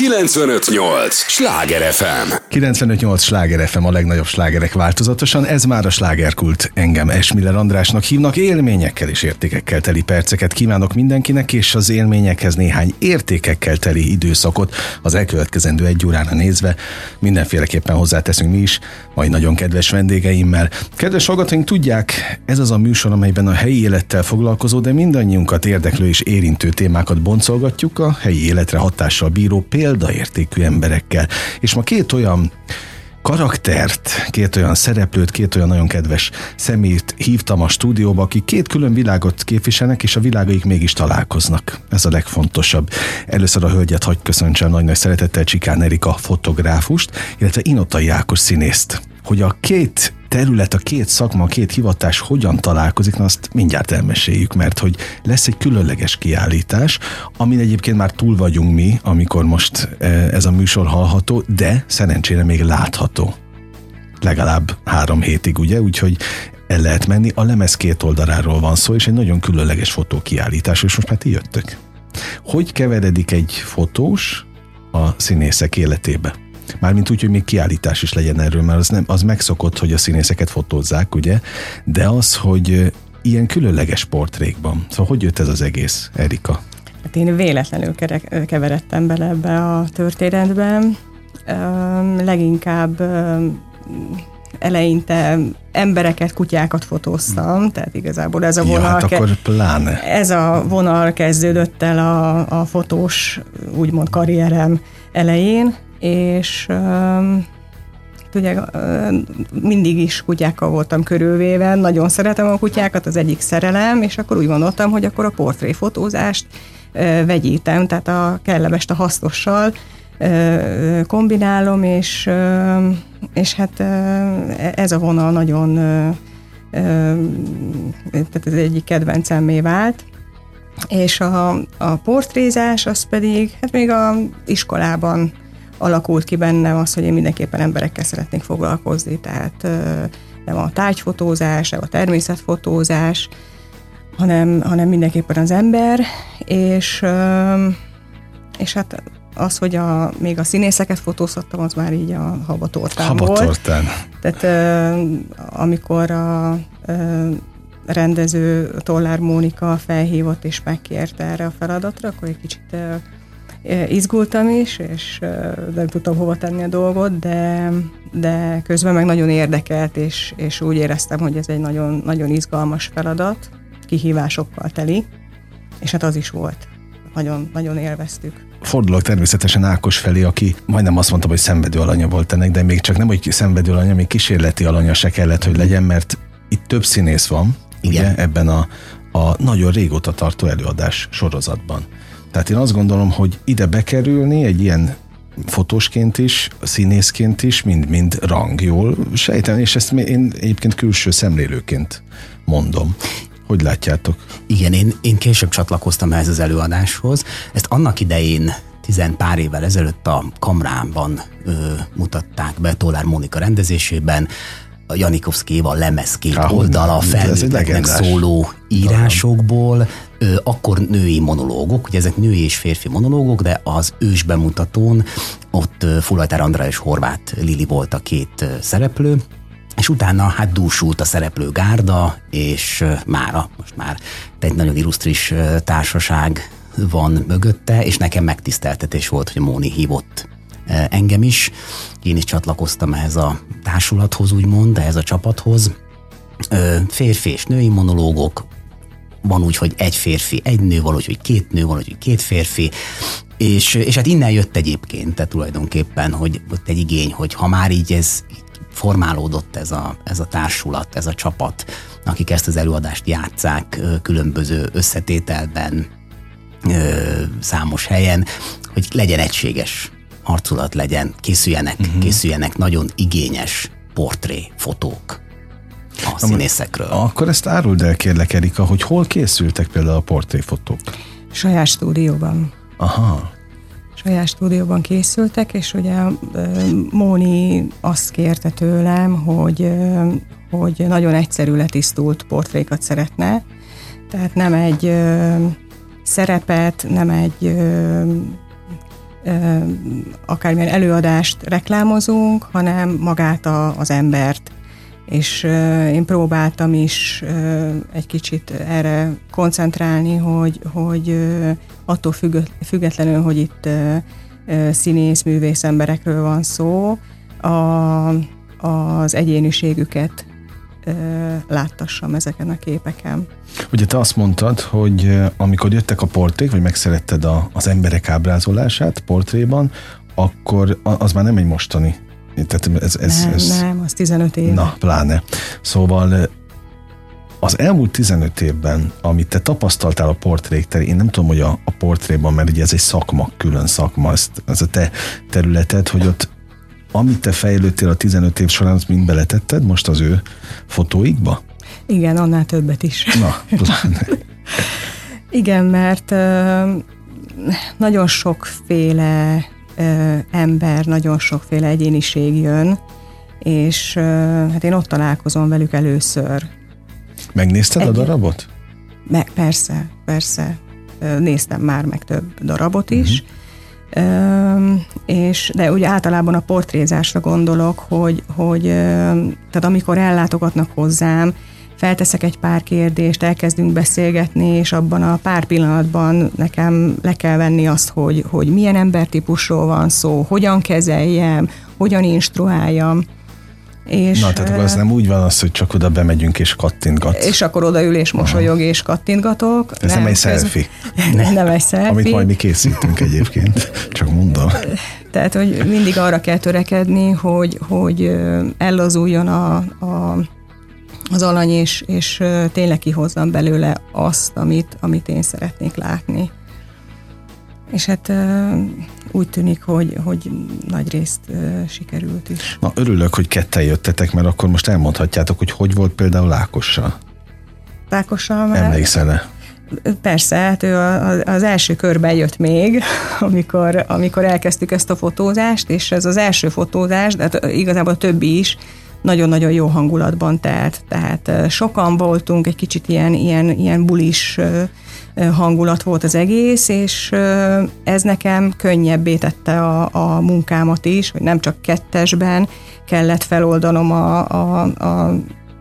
958! Sláger FM! 958 Sláger FM a legnagyobb slágerek változatosan, ez már a slágerkult. Engem Esmiller Andrásnak hívnak, élményekkel és értékekkel teli perceket kívánok mindenkinek, és az élményekhez néhány értékekkel teli időszakot az elkövetkezendő egy órára nézve. Mindenféleképpen hozzáteszünk mi is, majd nagyon kedves vendégeimmel. Kedves hallgatóink, tudják, ez az a műsor, amelyben a helyi élettel foglalkozó, de mindannyiunkat érdeklő és érintő témákat boncolgatjuk a helyi életre hatással bíró példaértékű emberekkel. És ma két olyan karaktert, két olyan szereplőt, két olyan nagyon kedves szemét hívtam a stúdióba, akik két külön világot képviselnek, és a világaik mégis találkoznak. Ez a legfontosabb. Először a hölgyet hagy köszöntsem nagy-nagy szeretettel Csikán Erika fotográfust, illetve Inotai Ákos színészt. Hogy a két terület, a két szakma, a két hivatás hogyan találkozik, na azt mindjárt elmeséljük, mert hogy lesz egy különleges kiállítás, amin egyébként már túl vagyunk mi, amikor most eh, ez a műsor hallható, de szerencsére még látható. Legalább három hétig, ugye? Úgyhogy el lehet menni. A lemez két oldaláról van szó, és egy nagyon különleges fotókiállítás, és most már ti jöttök. Hogy keveredik egy fotós a színészek életébe? Mármint úgy, hogy még kiállítás is legyen erről, mert az, nem, az megszokott, hogy a színészeket fotózzák, ugye? De az, hogy ilyen különleges portrékban. Szóval hogy jött ez az egész, Erika? Hát én véletlenül keveredtem bele ebbe a történetbe. Leginkább eleinte embereket, kutyákat fotóztam, tehát igazából ez a vonal, ja, hát akkor pláne. ez a vonal kezdődött el a, a fotós úgymond karrierem elején, és ugye mindig is kutyákkal voltam körülvéve, nagyon szeretem a kutyákat, az egyik szerelem, és akkor úgy gondoltam, hogy akkor a portréfotózást vegyítem, tehát a kellemest a hasznossal kombinálom, és, és hát ez a vonal nagyon tehát ez egyik kedvencemmé vált, és a, a portrézás az pedig, hát még a iskolában alakult ki bennem az, hogy én mindenképpen emberekkel szeretnék foglalkozni, tehát nem a tárgyfotózás, nem a természetfotózás, hanem, hanem mindenképpen az ember, és, és hát az, hogy a, még a színészeket fotózhattam, az már így a habatortán Habatortán. volt. Tehát amikor a rendező Tollár Mónika felhívott és megkérte erre a feladatra, akkor egy kicsit izgultam is, és nem tudtam hova tenni a dolgot, de, de közben meg nagyon érdekelt, és, és úgy éreztem, hogy ez egy nagyon, nagyon izgalmas feladat, kihívásokkal teli, és hát az is volt. Nagyon, nagyon élveztük. Fordulok természetesen Ákos felé, aki majdnem azt mondtam, hogy szenvedő alanya volt ennek, de még csak nem, hogy szenvedő alanya, még kísérleti alanya se kellett, hogy legyen, mert itt több színész van, Igen. ugye, ebben a, a nagyon régóta tartó előadás sorozatban. Tehát én azt gondolom, hogy ide bekerülni egy ilyen fotósként is, színészként is, mind-mind rang, jól sejtem, és ezt én egyébként külső szemlélőként mondom. Hogy látjátok? Igen, én, én később csatlakoztam ehhez az előadáshoz. Ezt annak idején tizen pár évvel ezelőtt a Kamránban ö, mutatták be Tolár Mónika rendezésében, a Janikovszkéval lemez két ah, oldala felnőtteknek szóló írásokból, akkor női monológok, ugye ezek női és férfi monológok, de az ős bemutatón ott Fulajtár Andrá és Horváth Lili volt a két szereplő, és utána hát dúsult a szereplő gárda, és mára, most már egy nagyon illusztris társaság van mögötte, és nekem megtiszteltetés volt, hogy Móni hívott engem is. Én is csatlakoztam ehhez a társulathoz, úgymond, ehhez a csapathoz. Férfi és női monológok, van úgy, hogy egy férfi, egy nő, valahogy, hogy két nő, valahogy, hogy két férfi, és, és hát innen jött egyébként, tehát tulajdonképpen, hogy ott egy igény, hogy ha már így ez formálódott ez a, ez a társulat, ez a csapat, akik ezt az előadást játszák különböző összetételben, számos helyen, hogy legyen egységes arculat legyen, készüljenek, uh-huh. készüljenek nagyon igényes portré fotók színészekről. Akkor ezt áruld el kérlek Erika, hogy hol készültek például a portréfotók? Saját stúdióban. Aha. Saját stúdióban készültek, és ugye Móni azt kérte tőlem, hogy, hogy nagyon egyszerű letisztult portrékat szeretne, tehát nem egy szerepet, nem egy akármilyen előadást reklámozunk, hanem magát a, az embert. És én próbáltam is egy kicsit erre koncentrálni, hogy, hogy attól függetlenül, hogy itt színész, művész emberekről van szó, a, az egyéniségüket láttassam ezeken a képeken. Ugye te azt mondtad, hogy amikor jöttek a portrék, vagy megszeretted a, az emberek ábrázolását portréban, akkor az már nem egy mostani. Tehát ez, ez, nem, ez, nem, az 15 év. Na, pláne. Szóval az elmúlt 15 évben, amit te tapasztaltál a portrék terén, én nem tudom, hogy a, a portréban, mert ugye ez egy szakma, külön szakma, ez, ez a te területed, hogy ott amit te fejlődtél a 15 év során, azt mind beletetted most az ő fotóikba? Igen, annál többet is. Na, pláne. Igen, mert ö, nagyon sokféle ö, ember, nagyon sokféle egyéniség jön, és ö, hát én ott találkozom velük először. Megnézted Egy, a darabot? Meg, persze, persze. Néztem már meg több darabot is, uh-huh és, de úgy általában a portrézásra gondolok, hogy, hogy tehát amikor ellátogatnak hozzám, felteszek egy pár kérdést, elkezdünk beszélgetni, és abban a pár pillanatban nekem le kell venni azt, hogy, hogy milyen embertípusról van szó, hogyan kezeljem, hogyan instruáljam. És, Na, tehát akkor az nem úgy van az, hogy csak oda bemegyünk és kattintgatsz. És akkor odaül és mosolyog Aha. és kattintgatok. Ez nem, nem egy selfie. Nem, nem egy selfie. Amit majd mi készítünk egyébként, csak mondom. Tehát, hogy mindig arra kell törekedni, hogy, hogy ellazuljon a, a, az alany, és, és tényleg kihozzam belőle azt, amit, amit én szeretnék látni. És hát úgy tűnik, hogy, hogy nagy részt sikerült is. Na, örülök, hogy ketten jöttetek, mert akkor most elmondhatjátok, hogy hogy volt például Ákossal. Ákossal már... Emlékszel-e? Persze, hát ő az első körben jött még, amikor, amikor elkezdtük ezt a fotózást, és ez az első fotózás, de hát igazából a többi is, nagyon-nagyon jó hangulatban telt. Tehát sokan voltunk, egy kicsit ilyen, ilyen, ilyen bulis hangulat volt az egész, és ez nekem könnyebbé tette a, a munkámat is, hogy nem csak kettesben kellett feloldanom a, a, a,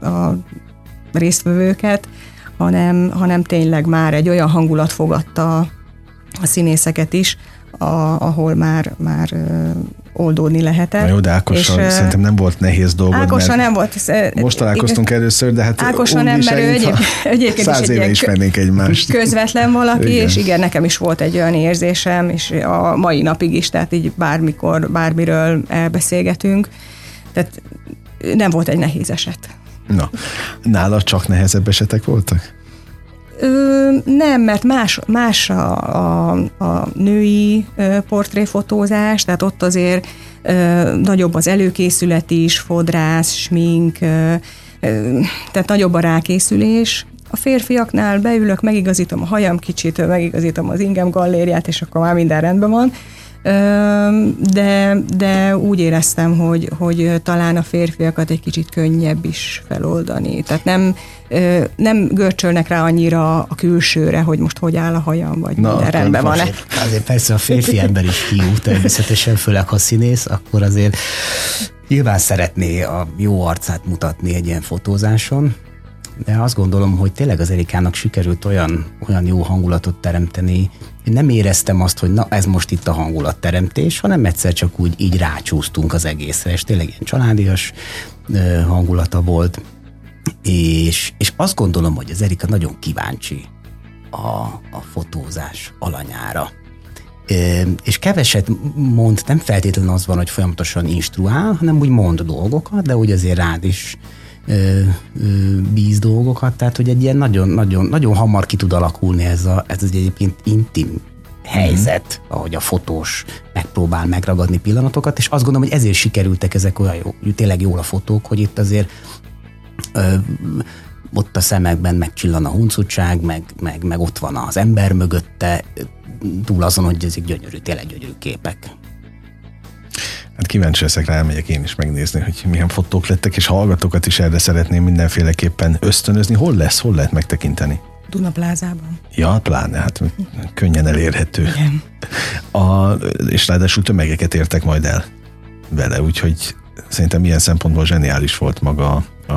a résztvevőket, hanem, hanem tényleg már egy olyan hangulat fogadta a színészeket is, a, ahol már, már oldódni lehetett. Na jó, de Ákossal és, szerintem nem volt nehéz dolgod. Ákossal nem volt. Most találkoztunk igen, először, de hát Ákossal nem, mert ő egyéb, egyébként száz is éve ismernénk egymást. Közvetlen valaki, igen. és igen, nekem is volt egy olyan érzésem, és a mai napig is, tehát így bármikor, bármiről elbeszélgetünk. Tehát nem volt egy nehéz eset. Na, nála csak nehezebb esetek voltak? Ö, nem, mert más, más a, a, a női portréfotózás, tehát ott azért ö, nagyobb az előkészület is, fodrász, smink, ö, ö, tehát nagyobb a rákészülés. A férfiaknál beülök, megigazítom a hajam kicsit, megigazítom az ingem gallériát, és akkor már minden rendben van de, de úgy éreztem, hogy, hogy talán a férfiakat egy kicsit könnyebb is feloldani. Tehát nem, nem görcsölnek rá annyira a külsőre, hogy most hogy áll a hajam, vagy Na, minden rendben van-e. Azért persze a férfi ember is fiú, természetesen, főleg ha színész, akkor azért nyilván szeretné a jó arcát mutatni egy ilyen fotózáson, de azt gondolom, hogy tényleg az Erikának sikerült olyan, olyan jó hangulatot teremteni, hogy nem éreztem azt, hogy na ez most itt a hangulatteremtés, hanem egyszer csak úgy így rácsúsztunk az egészre, és tényleg ilyen családias hangulata volt, és, és azt gondolom, hogy az Erika nagyon kíváncsi a, a fotózás alanyára. És keveset mond, nem feltétlenül az van, hogy folyamatosan instruál, hanem úgy mond dolgokat, de úgy azért rád is ö, ö, bíz dolgokat, tehát hogy egy ilyen nagyon, nagyon, nagyon hamar ki tud alakulni ez, a, ez az egyébként intim helyzet, mm. ahogy a fotós megpróbál megragadni pillanatokat, és azt gondolom, hogy ezért sikerültek ezek olyan jó, tényleg jól a fotók, hogy itt azért ö, ott a szemekben megcsillan a huncutság, meg, meg, meg ott van az ember mögötte, túl azon, hogy ezek gyönyörű, tényleg gyönyörű képek. Hát kíváncsi leszek rá, elmegyek én is megnézni, hogy milyen fotók lettek, és hallgatókat is erre szeretném mindenféleképpen ösztönözni. Hol lesz, hol lehet megtekinteni? Dunaplázában. Ja, pláne, hát könnyen elérhető. Igen. A, és ráadásul tömegeket értek majd el vele, úgyhogy szerintem ilyen szempontból zseniális volt maga a,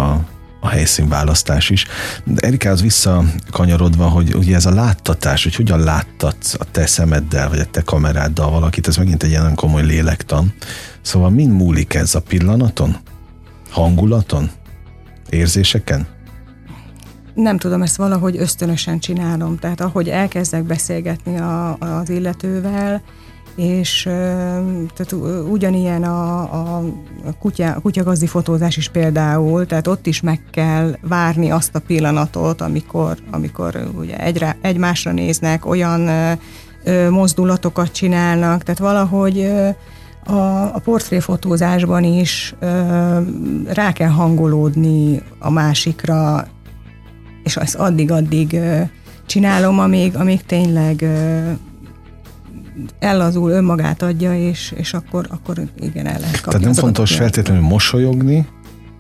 a helyszínválasztás is. De Erikához visszakanyarodva, hogy ugye ez a láttatás, hogy hogyan láttatsz a te szemeddel, vagy a te kameráddal valakit, ez megint egy ilyen komoly lélektan. Szóval mind múlik ez a pillanaton? Hangulaton? Érzéseken? Nem tudom, ezt valahogy ösztönösen csinálom. Tehát ahogy elkezdek beszélgetni a, az illetővel, és tehát ugyanilyen a, a, kutya, kutyagazdi fotózás is például, tehát ott is meg kell várni azt a pillanatot, amikor, amikor ugye egyre, egymásra néznek, olyan ö, mozdulatokat csinálnak, tehát valahogy ö, a, a portréfotózásban is ö, rá kell hangolódni a másikra, és ezt addig-addig csinálom, amíg, amíg tényleg ellazul, önmagát adja, és, és akkor, akkor igen, el lehet kapni. Tehát nem fontos feltétlenül mosolyogni,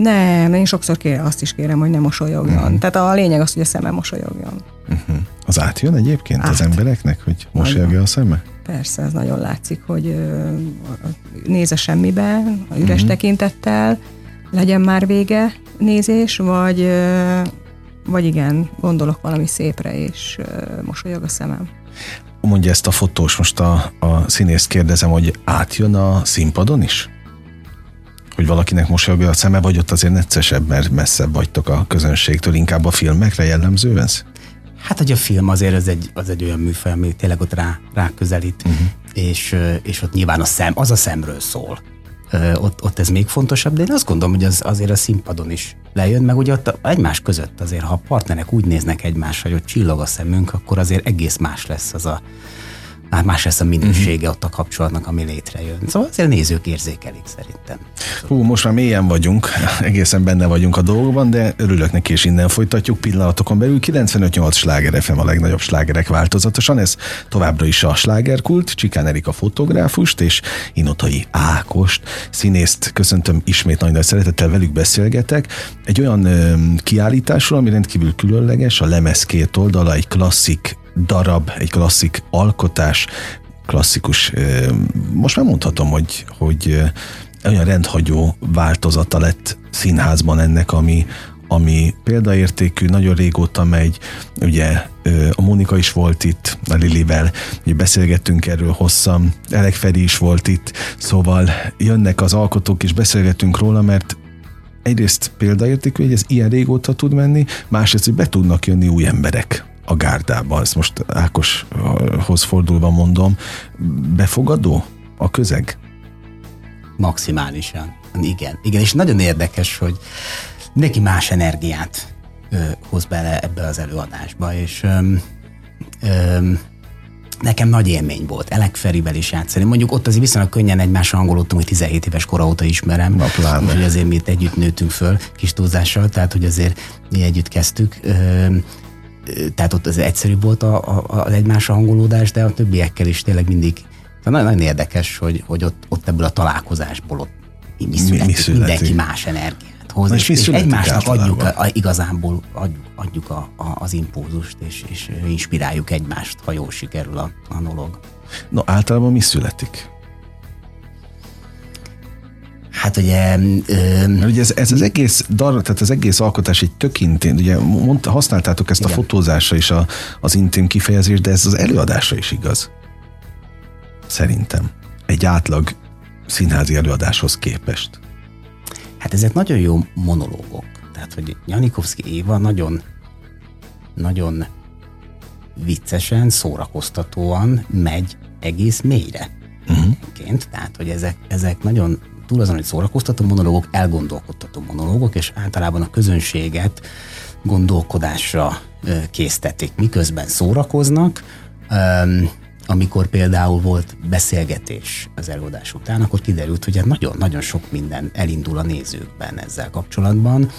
nem, én sokszor kérem, azt is kérem, hogy ne mosolyogjon. Uh-huh. Tehát a lényeg az, hogy a szeme mosolyogjon. Uh-huh. Az átjön egyébként Át. az embereknek, hogy mosolyogja a szeme? Persze, ez nagyon látszik, hogy néz a semmibe, a üres uh-huh. tekintettel, legyen már vége nézés, vagy, vagy igen, gondolok valami szépre, és mosolyog a szemem mondja ezt a fotós, most a, a színészt kérdezem, hogy átjön a színpadon is? Hogy valakinek mosolyogja a szeme, vagy ott azért neccesebb, mert messzebb vagytok a közönségtől, inkább a filmekre jellemző ez? Hát, hogy a film azért az egy, az egy olyan műfaj, ami tényleg ott rá, rá közelít, uh-huh. és, és ott nyilván a szem, az a szemről szól ott, ott ez még fontosabb, de én azt gondolom, hogy az azért a színpadon is lejön, meg ugye ott egymás között azért, ha a partnerek úgy néznek egymásra, hogy ott csillog a szemünk, akkor azért egész más lesz az a, már más lesz a minősége uh-huh. ott a kapcsolatnak, ami létrejön. Szóval azért a nézők érzékelik szerintem. Hú, most már mélyen vagyunk, egészen benne vagyunk a dolgokban, de örülök neki, és innen folytatjuk pillanatokon belül. 95-8 sláger FM a legnagyobb slágerek változatosan, ez továbbra is a slágerkult, Csikán Erika fotográfust, és Inotai Ákost, színészt köszöntöm ismét nagy, nagy szeretettel velük beszélgetek. Egy olyan ö, kiállításról, ami rendkívül különleges, a lemez két oldala, egy klasszik darab, egy klasszik alkotás, klasszikus, most már mondhatom, hogy, hogy olyan rendhagyó változata lett színházban ennek, ami, ami példaértékű, nagyon régóta megy, ugye a Mónika is volt itt, a Lilivel, ugye beszélgettünk erről hosszan, Elek Feri is volt itt, szóval jönnek az alkotók és beszélgetünk róla, mert egyrészt példaértékű, hogy ez ilyen régóta tud menni, másrészt, hogy be tudnak jönni új emberek a gárdába, ezt most Ákoshoz fordulva mondom, befogadó a közeg? Maximálisan. Igen, igen, és nagyon érdekes, hogy neki más energiát ö, hoz bele ebbe az előadásba, és ö, ö, nekem nagy élmény volt Elek Ferivel is játszani. Mondjuk ott azért viszonylag könnyen egymásra hangolódtunk, hogy 17 éves kora óta ismerem. Na, Hogy azért mi itt együtt nőttünk föl kis túlzással, tehát hogy azért mi együtt kezdtük. Tehát ott az egyszerű volt a, a, az egymásra hangolódás, de a többiekkel is tényleg mindig nagyon, nagyon érdekes, hogy, hogy ott, ott ebből a találkozásból ott mi születik, mi, mi születik? mindenki más energiát hoz, és, és egymásnak adjuk a, a, igazából adjuk, adjuk a, a, az impulzust, és, és inspiráljuk egymást, ha jól sikerül a, a dolog. No, általában mi születik? Hát ugye... Ö... Mert ugye ez, ez az egész dar, tehát az egész alkotás egy tök intim, ugye mondta, használtátok ezt Igen. a fotózásra is a, az intim kifejezést, de ez az előadásra is igaz. Szerintem. Egy átlag színházi előadáshoz képest. Hát ezek nagyon jó monológok. Tehát, hogy Janikovszki Éva nagyon, nagyon viccesen, szórakoztatóan megy egész mélyre. Uh-huh. Tehát, hogy ezek, ezek nagyon túl azon, hogy szórakoztató monológok, elgondolkodtató monológok, és általában a közönséget gondolkodásra késztetik, miközben szórakoznak. Amikor például volt beszélgetés az előadás után, akkor kiderült, hogy nagyon-nagyon hát sok minden elindul a nézőkben ezzel kapcsolatban.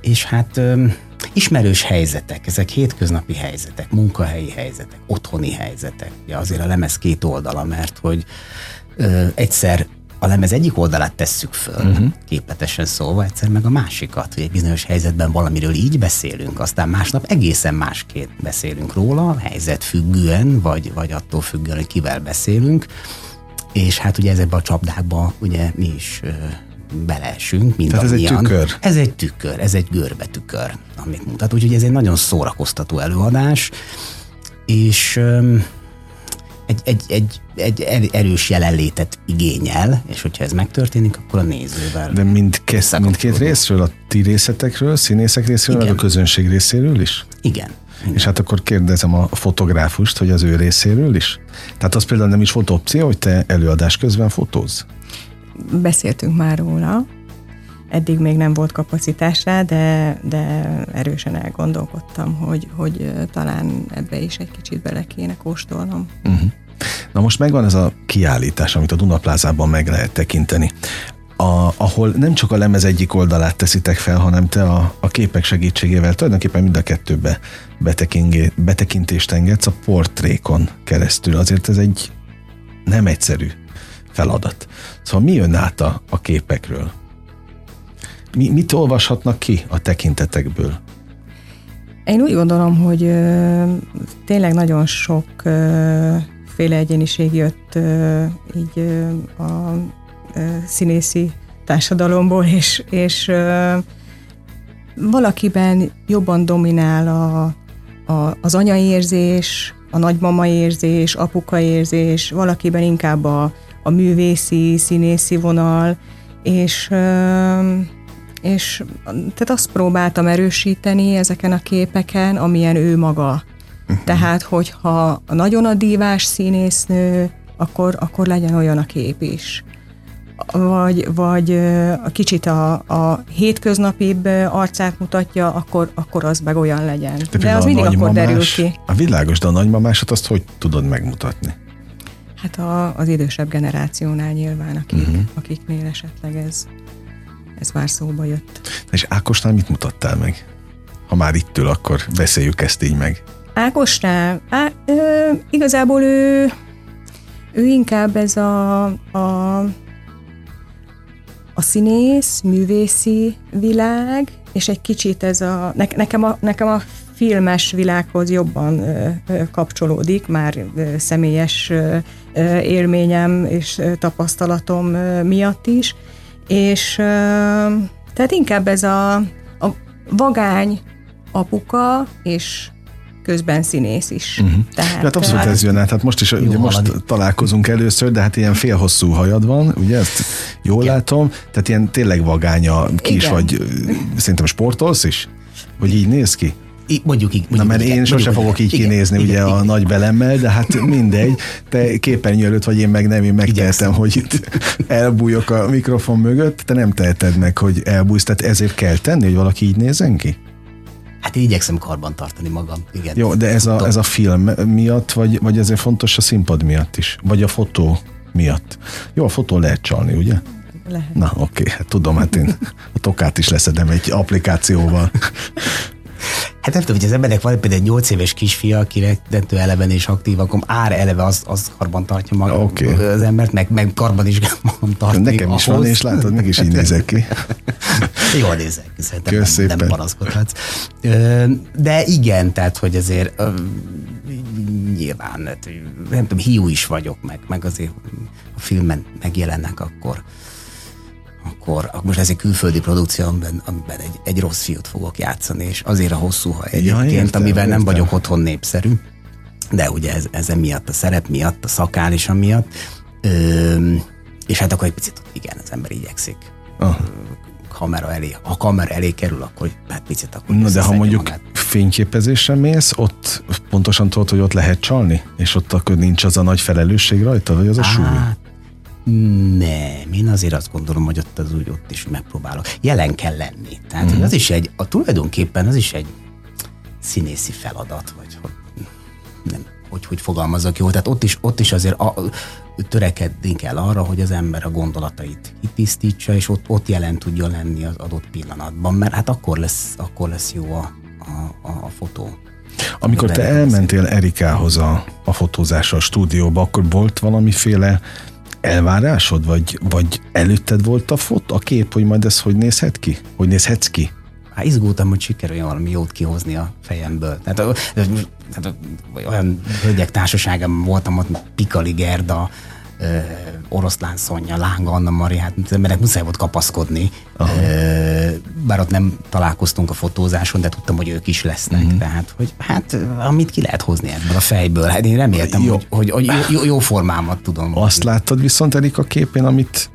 És hát ismerős helyzetek, ezek hétköznapi helyzetek, munkahelyi helyzetek, otthoni helyzetek. Ja, azért a lemez két oldala, mert hogy ö, egyszer a lemez egyik oldalát tesszük föl, uh-huh. képletesen szólva, egyszer meg a másikat, hogy egy bizonyos helyzetben valamiről így beszélünk, aztán másnap egészen másként beszélünk róla, helyzet függően, vagy, vagy attól függően, hogy kivel beszélünk, és hát ugye ezekben a csapdákba ugye mi is beleesünk, mint Tehát ez egy tükör? Ez egy tükör, ez egy görbe tükör, amit mutat. Úgyhogy ez egy nagyon szórakoztató előadás, és egy, egy, egy, egy erős jelenlétet igényel, és hogyha ez megtörténik, akkor a nézővel. De mind mindkét részről, a ti részetekről, színészek részéről, Igen. a közönség részéről is? Igen. Igen. És hát akkor kérdezem a fotográfust, hogy az ő részéről is? Tehát az például nem is volt opció, hogy te előadás közben fotóz? Beszéltünk már róla, eddig még nem volt kapacitás rá, de, de erősen elgondolkodtam, hogy, hogy talán ebbe is egy kicsit bele kéne kóstolnom. Uh-huh. Na most megvan ez a kiállítás, amit a Dunaplázában meg lehet tekinteni. A, ahol nem csak a lemez egyik oldalát teszitek fel, hanem te a, a képek segítségével tulajdonképpen mind a kettőbe betekintést engedsz a portrékon keresztül. Azért ez egy nem egyszerű feladat. Szóval mi jön át a, a képekről? Mi, mit olvashatnak ki a tekintetekből? Én úgy gondolom, hogy ö, tényleg nagyon sok ö, féle egyéniség jött ö, így ö, a ö, színészi társadalomból, és, és ö, valakiben jobban dominál a, a, az anyaérzés, a nagymama érzés, apuka érzés, valakiben inkább a, a művészi, színészi vonal, és ö, és tehát azt próbáltam erősíteni ezeken a képeken, amilyen ő maga. Uh-huh. Tehát, hogyha nagyon a dívás színésznő, akkor, akkor legyen olyan a kép is. Vagy, vagy a kicsit a, a hétköznapibb arcát mutatja, akkor, akkor az meg olyan legyen. De, de az mindig akkor derül ki. A világos, de a nagymamásat azt hogy tudod megmutatni? Hát a, az idősebb generációnál nyilván, akik, uh-huh. akiknél esetleg ez ez már szóba jött. És Ákosnál mit mutattál meg? Ha már itt ül, akkor beszéljük ezt így meg. Ákosnál? Á, ö, igazából ő, ő inkább ez a, a, a színész, művészi világ, és egy kicsit ez a, ne, nekem a, nekem a filmes világhoz jobban ö, ö, kapcsolódik, már ö, személyes élményem és tapasztalatom miatt is, és tehát inkább ez a, a vagány apuka, és közben színész is. Uh-huh. Tehát, hát abszolút ez jön át. Hát most is ugye most találkozunk először, de hát ilyen félhosszú hajad van, ugye ezt jól Igen. látom, tehát ilyen tényleg vagánya kis Igen. vagy, szerintem sportolsz is? Hogy így néz ki? Mondjuk így. Mondjuk Na, mert így, én sose fogok így igen, kinézni igen, ugye igen, a nagy belemmel, de hát mindegy. Te képernyő előtt vagy én meg nem, én megtehetem, hogy itt elbújok a mikrofon mögött, te nem teheted meg, hogy elbújsz, tehát ezért kell tenni, hogy valaki így nézzen ki? Hát én igyekszem karban tartani magam, igen. Jó, de ez a, ez a film miatt, vagy, vagy ezért fontos a színpad miatt is? Vagy a fotó miatt? Jó, a fotó lehet csalni, ugye? Lehet. Na, oké, hát tudom, hát én a tokát is leszedem egy applikációval. Hát nem tudom, hogy az embernek van például egy 8 éves kisfia, aki rettentő eleven és aktív, akkor ár eleve az, az karban tartja maga okay. az embert, meg, meg karban is magam tartani. Nekem ahhoz. is van, és látod, mégis így nézek ki. Jól nézek ki, szerintem Kösz nem, nem panaszkodhatsz. De igen, tehát, hogy azért nyilván, hát, nem tudom, hiú is vagyok, meg, meg azért a filmen megjelennek, akkor akkor most ez egy külföldi produkció, amiben, amiben egy, egy rossz fiút fogok játszani, és azért a hosszú haj egyébként, ja, értem, amivel értem. nem vagyok otthon népszerű, de ugye ez, ez miatt, a szerep miatt, a szakálisan miatt, Ö, és hát akkor egy picit, igen, az ember igyekszik. Aha. Kamera elé, ha kamera elé kerül, akkor hát picit akkor Na de ha mondjuk magát. fényképezésre mész, ott pontosan tudod, hogy ott lehet csalni? És ott akkor nincs az a nagy felelősség rajta, vagy az a súly? Nem, én azért azt gondolom, hogy ott az úgy ott is megpróbálok. Jelen kell lenni. Tehát mm. az is egy, a tulajdonképpen az is egy színészi feladat, vagy hogy, nem, hogy, hogy fogalmazok jó. Tehát ott is, ott is azért a, törekedni kell arra, hogy az ember a gondolatait kitisztítsa, és ott, ott jelen tudja lenni az adott pillanatban, mert hát akkor lesz, akkor lesz jó a, a, a, a fotó. Amikor te elmentél Erikához a, a fotózásra a stúdióba, akkor volt valamiféle elvárásod, vagy, vagy előtted volt a fot, a kép, hogy majd ez hogy nézhet ki? Hogy nézhetsz ki? Hát izgultam, hogy sikerüljön valami jót kihozni a fejemből. Tehát, tehát olyan hölgyek társaságában voltam ott, Pikali Gerda, oroszlán Szonya, Lánga, Anna Mari, az emberek muszáj volt kapaszkodni. Aha. Bár ott nem találkoztunk a fotózáson, de tudtam, hogy ők is lesznek. Uh-huh. Tehát, hogy hát amit ki lehet hozni ebből a fejből. Hát én reméltem, jó. hogy, hogy, hogy jó, jó formámat tudom. Azt láttad viszont Erika képén, amit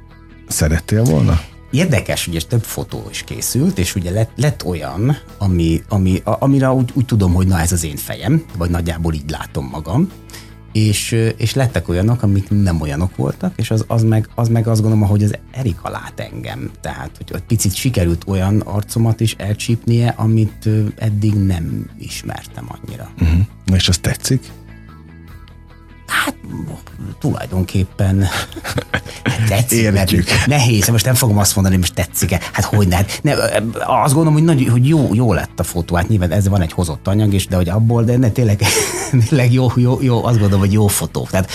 szerettél volna? Érdekes, ugye több fotó is készült, és ugye lett, lett olyan, ami, ami, amire úgy, úgy tudom, hogy na ez az én fejem, vagy nagyjából így látom magam, és, és lettek olyanok, amik nem olyanok voltak, és az, az, meg, az meg azt gondolom, hogy az Erika lát engem. Tehát, hogy egy picit sikerült olyan arcomat is elcsípnie, amit eddig nem ismertem annyira. Uh-huh. És az tetszik? Hát tulajdonképpen tetszik. Értjük. Nehéz, most nem fogom azt mondani, most tetszik-e. Hát hogy ne, ne, azt gondolom, hogy, nagy, hogy jó, jó lett a fotó. Hát nyilván ez van egy hozott anyag is, de hogy abból, de ne, tényleg, tényleg jó, jó, jó, azt gondolom, hogy jó fotó. Tehát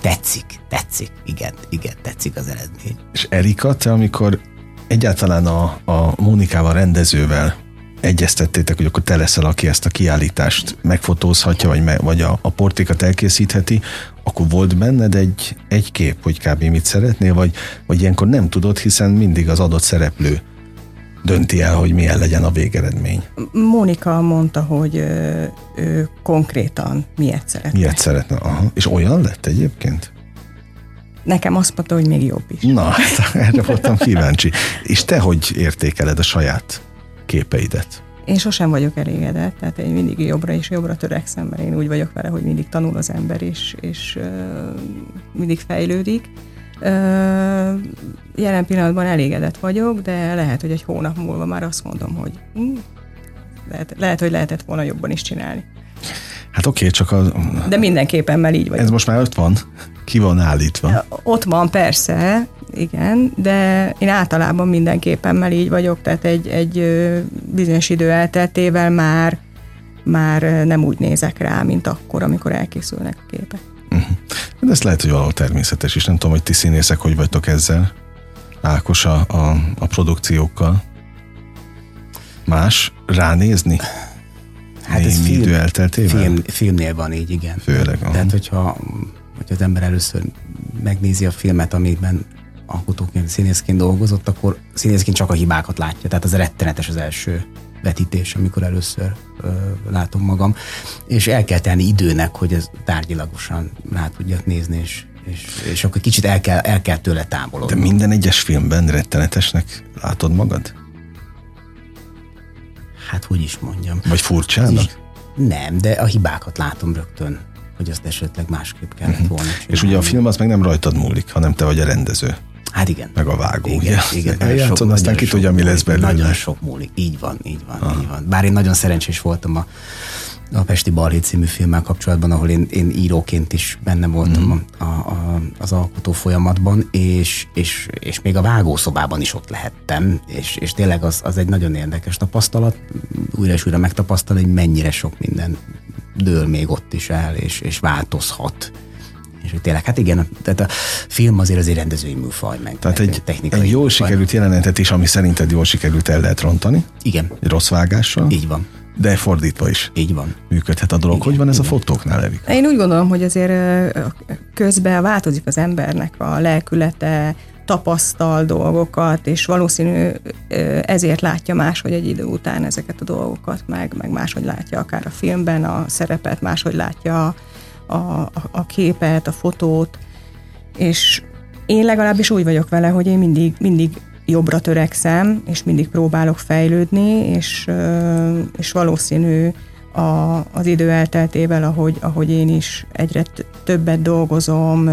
tetszik, tetszik, igen, igen, tetszik az eredmény. És Erika, te amikor egyáltalán a, a Mónikával rendezővel egyeztettétek, hogy akkor te leszel, aki ezt a kiállítást megfotózhatja, vagy, me, vagy a, a portékat elkészítheti, akkor volt benned egy, egy kép, hogy kb. mit szeretnél, vagy, vagy ilyenkor nem tudod, hiszen mindig az adott szereplő dönti el, hogy milyen legyen a végeredmény. Mónika mondta, hogy ő, ő konkrétan miért szeretne. Miért szeretne, aha. És olyan lett egyébként? Nekem azt mondta, hogy még jobb is. Na, hát erre voltam kíváncsi. És te hogy értékeled a saját képeidet? Én sosem vagyok elégedett, tehát én mindig jobbra és jobbra törekszem, mert én úgy vagyok vele, hogy mindig tanul az ember, és, és uh, mindig fejlődik. Uh, jelen pillanatban elégedett vagyok, de lehet, hogy egy hónap múlva már azt mondom, hogy hm, lehet, lehet, hogy lehetett volna jobban is csinálni. Hát oké, okay, csak a... De mindenképpen már így vagy. Ez most már ott van? Ki van állítva? Ott van, persze, igen, de én általában mindenképpen így vagyok, tehát egy, egy bizonyos idő elteltével már, már nem úgy nézek rá, mint akkor, amikor elkészülnek a képek. Uh-huh. De ez lehet, hogy valahol természetes is. Nem tudom, hogy ti színészek hogy vagytok ezzel. Ákos a, a, a produkciókkal. Más ránézni? Hát ez film, idő elteltével? Film, filmnél van így, igen. Főleg. Tehát, hogyha, hogyha az ember először megnézi a filmet, amiben alkotóként, színészként dolgozott, akkor színészként csak a hibákat látja. Tehát az rettenetes az első vetítés, amikor először ö, látom magam. És el kell tenni időnek, hogy ez tárgyilagosan rá tudjak nézni, és, és, és akkor kicsit el kell, el kell tőle távolodni. De minden egyes filmben rettenetesnek látod magad? Hát, hogy is mondjam. Vagy furcsának? Nem, de a hibákat látom rögtön, hogy azt esetleg másképp kellett mhm. volna csinálni. És ugye a film az meg nem rajtad múlik, hanem te vagy a rendező. Hát igen. Meg a vágó, igen, ugye? Igen, Eljátszod, aztán ki tudja, mi lesz belőle. Nagyon sok múlik, így van, így van, Aha. így van. Bár én nagyon szerencsés voltam a, a Pesti Balhé című filmmel kapcsolatban, ahol én, én íróként is benne voltam mm. a, a, az alkotó folyamatban, és, és, és még a vágószobában is ott lehettem, és, és tényleg az, az egy nagyon érdekes tapasztalat, újra és újra megtapasztalni, hogy mennyire sok minden dől még ott is el, és, és változhat és hogy tényleg, hát igen, tehát a film azért azért rendezői műfaj, meg, tehát egy, technikai egy jól műfaj. sikerült jelenetet is, ami szerinted jól sikerült el lehet rontani. Igen. Egy rossz vágással. Így van. De fordítva is. Így van. Működhet a dolog. Igen, hogy van ez igen. a fotóknál, Erika? Én úgy gondolom, hogy azért közben változik az embernek a lelkülete, tapasztal dolgokat, és valószínű ezért látja máshogy egy idő után ezeket a dolgokat, meg, meg máshogy látja akár a filmben a szerepet, máshogy látja a, a, a képet, a fotót, és én legalábbis úgy vagyok vele, hogy én mindig, mindig jobbra törekszem, és mindig próbálok fejlődni, és, és valószínű a, az idő elteltével, ahogy, ahogy én is egyre többet dolgozom,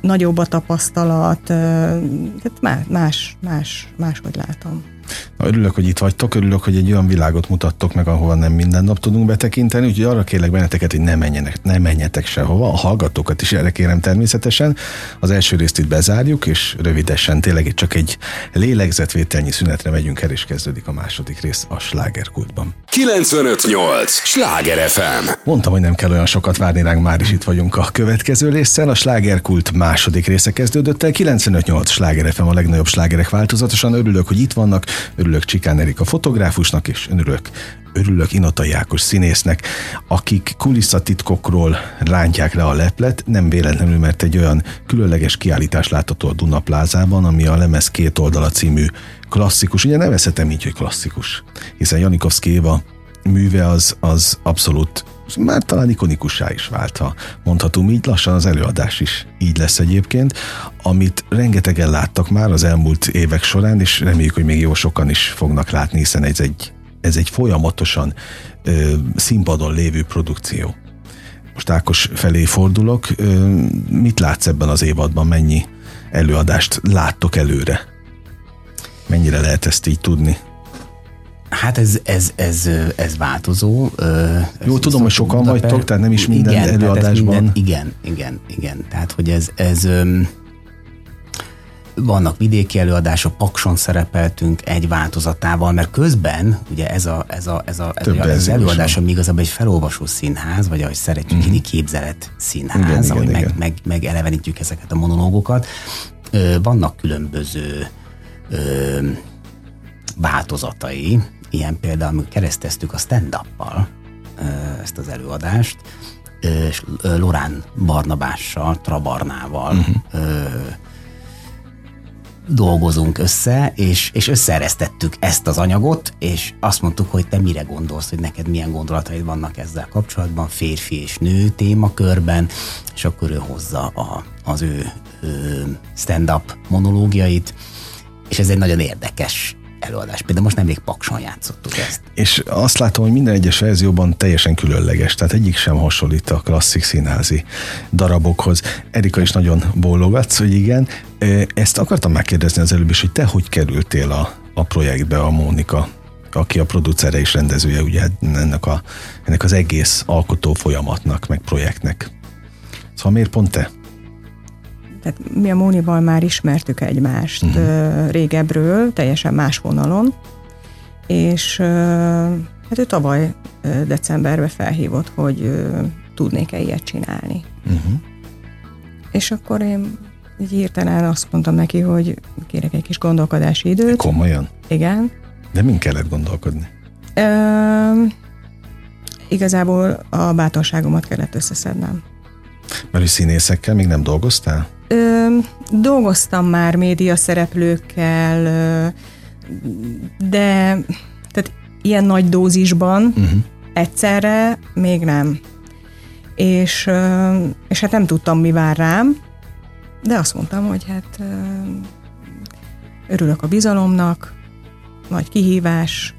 nagyobb a tapasztalat, tehát más, más, más, máshogy látom. Na, örülök, hogy itt vagytok, örülök, hogy egy olyan világot mutattok meg, ahova nem minden nap tudunk betekinteni, úgyhogy arra kérlek benneteket, hogy ne menjenek, ne menjetek sehova, a hallgatókat is erre kérem természetesen. Az első részt itt bezárjuk, és rövidesen tényleg itt csak egy lélegzetvételnyi szünetre megyünk el, és kezdődik a második rész a slágerkultban. 958! Sláger FM! Mondtam, hogy nem kell olyan sokat várni ránk, már is itt vagyunk a következő résszel. A slágerkult második része kezdődött el. 958 sláger FM a legnagyobb slágerek változatosan. Örülök, hogy itt vannak, örülök Csikán Erika fotográfusnak, és örülök örülök Inotai Ákos színésznek, akik kulisszatitkokról rántják le a leplet, nem véletlenül, mert egy olyan különleges kiállítás látható a Duna plázában, ami a Lemez két oldala című klasszikus, ugye nevezhetem így, hogy klasszikus, hiszen Janikovszki Éva műve az, az abszolút már talán ikonikussá is vált, ha mondhatom így, lassan az előadás is így lesz egyébként, amit rengetegen láttak már az elmúlt évek során, és reméljük, hogy még jó sokan is fognak látni, hiszen ez egy, ez egy folyamatosan ö, színpadon lévő produkció. Most Ákos felé fordulok, ö, mit látsz ebben az évadban, mennyi előadást láttok előre? Mennyire lehet ezt így tudni? Hát ez, ez, ez, ez változó. Ez Jó, tudom, hogy sokan vagytok, tehát nem is minden igen, előadásban. Minden, igen, igen, igen. Tehát, hogy ez, ez vannak vidéki előadások, Pakson szerepeltünk egy változatával, mert közben ugye ez, a, ez, a, ez, a, ez, a, ez az előadás, ami igazából egy felolvasó színház, vagy ahogy szeretjük mm-hmm. képzelet színház, igen, ahogy igen, meg, igen. Meg, meg elevenítjük ezeket a monológokat. Vannak különböző ö, változatai, ilyen például, amikor kereszteztük a stand-uppal ezt az előadást, és Lorán Barnabással, Trabarnával uh-huh. dolgozunk össze, és, és összeeresztettük ezt az anyagot, és azt mondtuk, hogy te mire gondolsz, hogy neked milyen gondolataid vannak ezzel kapcsolatban, férfi és nő témakörben, és akkor ő hozza a, az ő, ő stand-up monológiait, és ez egy nagyon érdekes előadás. Például most nemrég Pakson játszottuk ezt. És azt látom, hogy minden egyes verzióban teljesen különleges, tehát egyik sem hasonlít a klasszik színházi darabokhoz. Erika is nagyon bólogatsz, hogy igen. Ezt akartam megkérdezni az előbb is, hogy te hogy kerültél a, a projektbe, a Mónika aki a producere és rendezője ugye ennek, a, ennek az egész alkotó folyamatnak, meg projektnek. Szóval miért pont te? Tehát mi a Mónival már ismertük egymást uh-huh. régebről, teljesen más vonalon, és hát ő tavaly decemberben felhívott, hogy tudnék-e ilyet csinálni. Uh-huh. És akkor én így hirtelen azt mondtam neki, hogy kérek egy kis gondolkodási időt. Komolyan? Igen. De min kellett gondolkodni? Ö, igazából a bátorságomat kellett összeszednem. Mert színészekkel még nem dolgoztál? Ö, dolgoztam már média szereplőkkel, de tehát ilyen nagy dózisban uh-huh. egyszerre még nem. És, és hát nem tudtam, mi vár rám, de azt mondtam, hogy hát örülök a bizalomnak, nagy kihívás,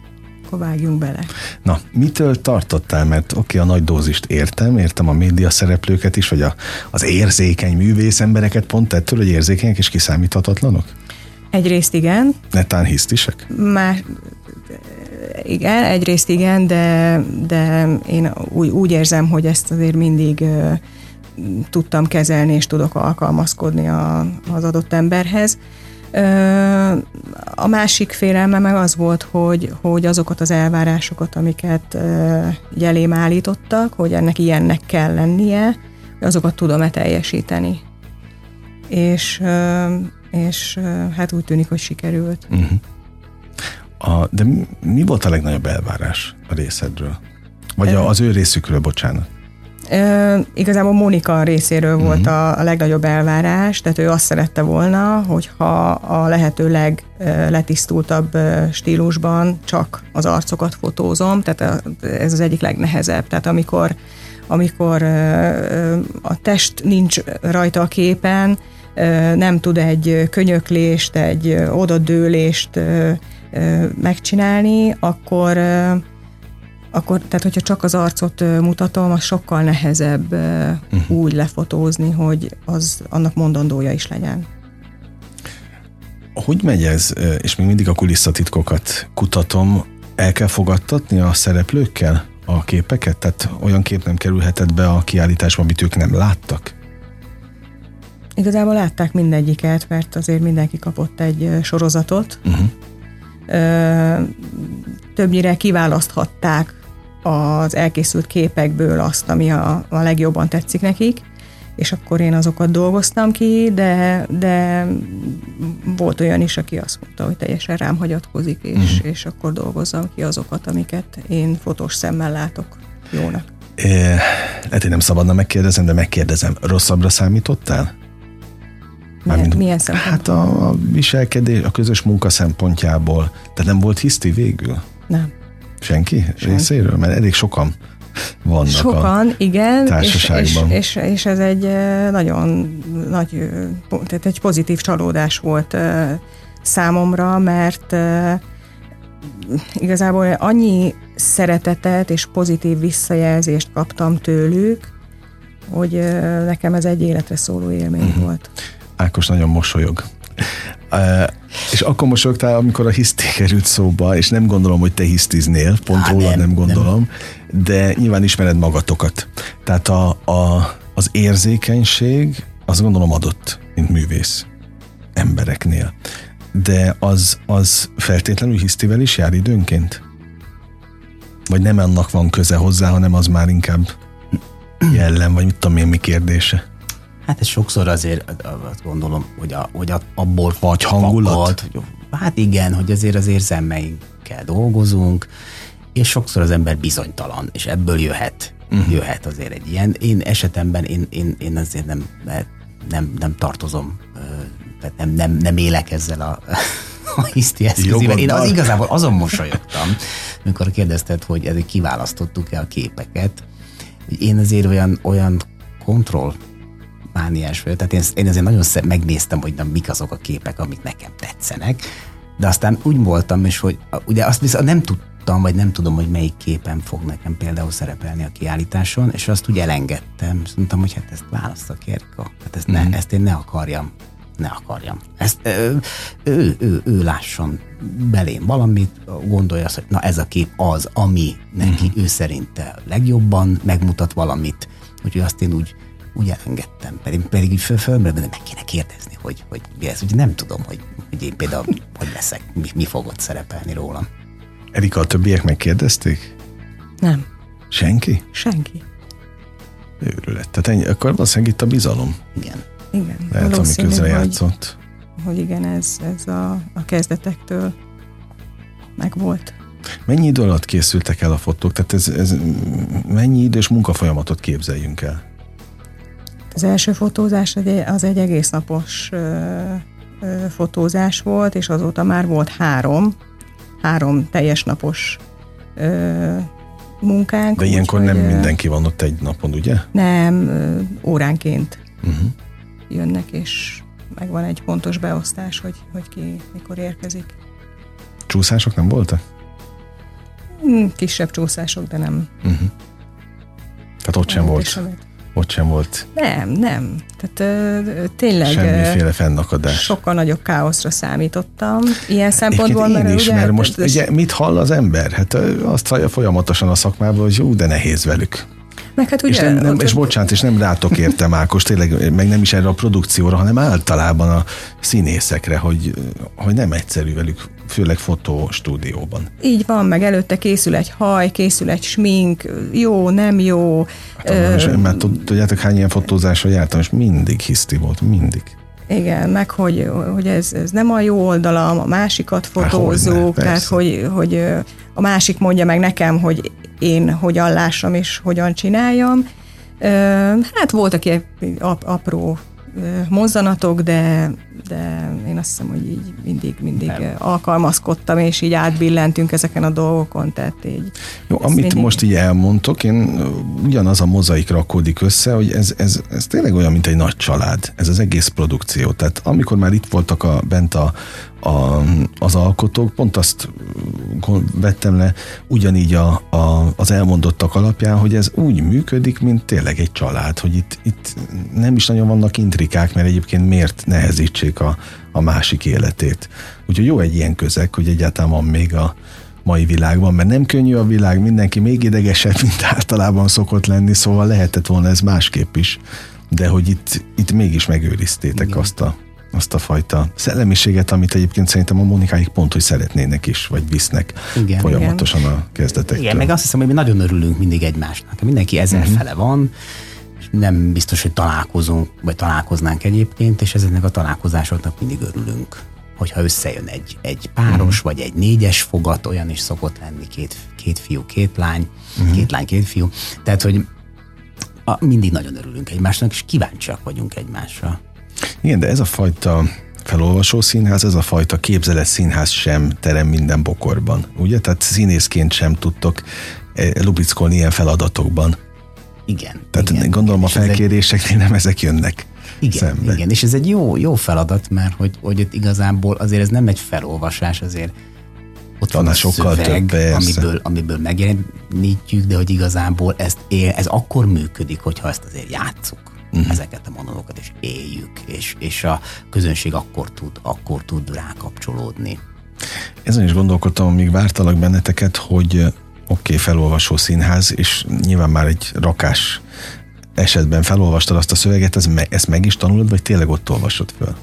akkor vágjunk bele. Na, mitől tartottál? Mert oké, okay, a nagy dózist értem, értem a média szereplőket is, vagy a, az érzékeny művész embereket pont ettől, hogy érzékenyek és kiszámíthatatlanok? Egyrészt igen. Netán hisztisek? Már igen, egyrészt igen, de, de én úgy, úgy érzem, hogy ezt azért mindig uh, tudtam kezelni, és tudok alkalmazkodni a, az adott emberhez. A másik félelme meg az volt, hogy, hogy azokat az elvárásokat, amiket jelém állítottak, hogy ennek ilyennek kell lennie, azokat tudom-e teljesíteni. És, és hát úgy tűnik, hogy sikerült. Uh-huh. A, de mi, mi volt a legnagyobb elvárás a részedről? Vagy a, az ő részükről, bocsánat? E, igazából Mónika részéről volt uh-huh. a, a legnagyobb elvárás, tehát ő azt szerette volna, hogyha a lehető legletisztultabb stílusban csak az arcokat fotózom, tehát ez az egyik legnehezebb. Tehát amikor, amikor a test nincs rajta a képen, nem tud egy könyöklést, egy odadőlést megcsinálni, akkor akkor, tehát hogyha csak az arcot mutatom, az sokkal nehezebb uh-huh. úgy lefotózni, hogy az annak mondandója is legyen. Hogy megy ez, és még mindig a kulisszatitkokat kutatom, el kell fogadtatni a szereplőkkel a képeket? Tehát olyan kép nem kerülhetett be a kiállításba, amit ők nem láttak? Igazából látták mindegyiket, mert azért mindenki kapott egy sorozatot. Uh-huh. Ö, többnyire kiválaszthatták az elkészült képekből azt, ami a, a legjobban tetszik nekik, és akkor én azokat dolgoztam ki, de, de volt olyan is, aki azt mondta, hogy teljesen rám hagyatkozik, és, uh-huh. és akkor dolgozzam ki azokat, amiket én fotós szemmel látok jónak. É, lehet, hogy nem szabadna megkérdezem, de megkérdezem, rosszabbra számítottál? Mármint, milyen szempontból? Hát a, a viselkedés, a közös munka szempontjából. Tehát nem volt hiszti végül? Nem. Senki Senki. részéről? Mert elég sokan vannak Sokan, a igen, társaságban. És, és, és ez egy nagyon nagy, tehát egy pozitív csalódás volt számomra, mert igazából annyi szeretetet és pozitív visszajelzést kaptam tőlük, hogy nekem ez egy életre szóló élmény uh-huh. volt. Ákos nagyon mosolyog. És akkor mosolyogtál, amikor a hiszti került szóba, és nem gondolom, hogy te hisztiznél, pont Há, róla nem, nem gondolom, nem. de nyilván ismered magatokat. Tehát a, a, az érzékenység, azt gondolom adott, mint művész embereknél. De az, az feltétlenül hisztivel is jár időnként? Vagy nem annak van köze hozzá, hanem az már inkább jellem, vagy mit tudom én, mi kérdése? Hát ez sokszor azért azt gondolom, hogy, a, hogy a, abból vagy hangulat. Fakad, hogy, hát igen, hogy azért az érzelmeinkkel dolgozunk, és sokszor az ember bizonytalan, és ebből jöhet, uh-huh. jöhet azért egy ilyen. Én esetemben én, én, én azért nem, nem, nem tartozom, tehát nem, nem, nem élek ezzel a, a hiszti eszközével. Én az igazából azon mosolyogtam, amikor kérdezted, hogy ezért kiválasztottuk-e a képeket. Én azért olyan, olyan kontroll mániás vagyok. Tehát én, én azért nagyon szem, megnéztem, hogy na, mik azok a képek, amik nekem tetszenek, de aztán úgy voltam is, hogy ugye azt viszont nem tudtam, vagy nem tudom, hogy melyik képen fog nekem például szerepelni a kiállításon, és azt úgy elengedtem. Azt mondtam, hogy hát ezt választok, Erika. Hát ezt, ne, mm. ezt én ne akarjam ne akarjam. Ezt ő, ő, ő, ő lásson belém valamit, gondolja azt, hogy na ez a kép az, ami neki uh-huh. ő szerinte legjobban megmutat valamit, úgyhogy azt én úgy úgy elengedtem, pedig, pedig így föl, föl, de meg kéne kérdezni, hogy, hogy mi ez, úgy nem tudom, hogy, hogy én például hogy leszek, mi, mi fogott szerepelni rólam. Erika, a többiek megkérdezték? Nem. Senki? Senki. Őrület. Tehát ennyi, akkor valószínűleg itt a bizalom. Igen. Igen. Lehet, ami közre játszott. Hogy, hogy igen, ez, ez a, a kezdetektől megvolt. Mennyi idő alatt készültek el a fotók? Tehát ez, ez mennyi idős munkafolyamatot képzeljünk el? Az első fotózás az egy egész napos fotózás volt, és azóta már volt három, három teljes napos munkánk. De ilyenkor úgy, nem mindenki van ott egy napon, ugye? Nem, óránként uh-huh. jönnek, és megvan egy pontos beosztás, hogy, hogy ki mikor érkezik. Csúszások nem voltak? Hmm, kisebb csúszások, de nem. Uh-huh. Tehát ott sem volt. Sem ott sem volt. Nem, nem. Tehát ö, tényleg... Semmiféle fennakadás. Sokkal nagyobb káoszra számítottam. Ilyen szempontból, mert én is, ugye, mert most ugye, mit hall az ember? Hát azt hallja folyamatosan a szakmában, hogy jó, de nehéz velük. Meg hát ugye, és, nem, nem, és bocsánat, és nem rátok értem Ákos, tényleg, meg nem is erre a produkcióra, hanem általában a színészekre, hogy, hogy nem egyszerű velük, főleg fotostúdióban. Így van, meg előtte készül egy haj, készül egy smink, jó, nem jó. Hát, ö... és már tudjátok, hány ilyen fotózásra jártam, és mindig hiszti volt, mindig. Igen, meg hogy, hogy ez, ez nem a jó oldalam, a másikat fotózók, tehát hogy, hogy a másik mondja meg nekem, hogy én hogyan lássam és hogyan csináljam. Hát voltak ilyen apró mozzanatok, de, de én azt hiszem, hogy így mindig, mindig Nem. alkalmazkodtam, és így átbillentünk ezeken a dolgokon, tehát így. Jó, amit mindig... most így elmondtok, én ugyanaz a mozaik rakódik össze, hogy ez, ez, ez tényleg olyan, mint egy nagy család, ez az egész produkció. Tehát amikor már itt voltak a, bent a, a, az alkotók, pont azt vettem le ugyanígy a, a, az elmondottak alapján, hogy ez úgy működik, mint tényleg egy család, hogy itt, itt nem is nagyon vannak intrik replikák, mert egyébként miért nehezítsék a, a másik életét. Úgyhogy jó egy ilyen közeg, hogy egyáltalán van még a mai világban, mert nem könnyű a világ, mindenki még idegesebb, mint általában szokott lenni, szóval lehetett volna ez másképp is, de hogy itt, itt mégis megőriztétek Igen. azt a azt a fajta szellemiséget, amit egyébként szerintem a Monikáik pont, hogy szeretnének is, vagy visznek igen, folyamatosan igen. a kezdetektől. Igen, meg azt hiszem, hogy mi nagyon örülünk mindig egymásnak. Mindenki ezer uh-huh. fele van, nem biztos, hogy találkozunk, vagy találkoznánk egyébként, és ezeknek a találkozásoknak mindig örülünk hogyha összejön egy, egy páros, uh-huh. vagy egy négyes fogat, olyan is szokott lenni, két, két fiú, két lány, uh-huh. két lány, két fiú. Tehát, hogy a, mindig nagyon örülünk egymásnak, és kíváncsiak vagyunk egymásra. Igen, de ez a fajta felolvasó színház, ez a fajta képzelet színház sem terem minden bokorban, ugye? Tehát színészként sem tudtok eh, lubickolni ilyen feladatokban. Igen. Tehát igen, gondolom igen, a felkéréseknél nem ezek jönnek. Igen, szembe. igen, és ez egy jó, jó feladat, mert hogy, hogy itt igazából azért ez nem egy felolvasás, azért ott van a sokkal szöveg, több, amiből, amiből megjelenítjük, de hogy igazából ezt él, ez akkor működik, hogyha ezt azért játszuk uh-huh. ezeket a monológokat, és éljük, és, és a közönség akkor tud, akkor tud rákapcsolódni. Ezen is gondolkodtam, amíg vártalak benneteket, hogy oké, okay, felolvasó színház, és nyilván már egy rakás esetben felolvastad azt a szöveget, ez me, ezt meg is tanulod, vagy tényleg ott olvasod föl?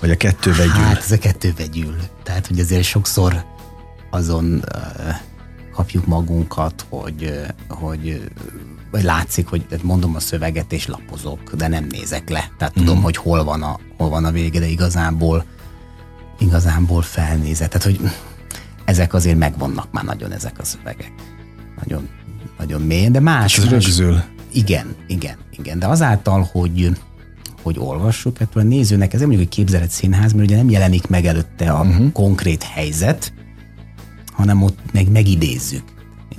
Vagy a kettő vegyül? Hát ez a kettő vegyül. Tehát, hogy azért sokszor azon uh, kapjuk magunkat, hogy, uh, hogy vagy látszik, hogy mondom a szöveget és lapozok, de nem nézek le. Tehát mm. tudom, hogy hol van, a, hol van a vége, de igazából igazából felnézet. Tehát, hogy ezek azért megvannak már nagyon ezek a szövegek. Nagyon, nagyon mélyen, de más. Ez rögzül. Igen, igen, igen. De azáltal, hogy hogy olvassuk, hát a nézőnek ez nem mondjuk egy képzelet színház, mert ugye nem jelenik meg előtte a uh-huh. konkrét helyzet, hanem ott meg megidézzük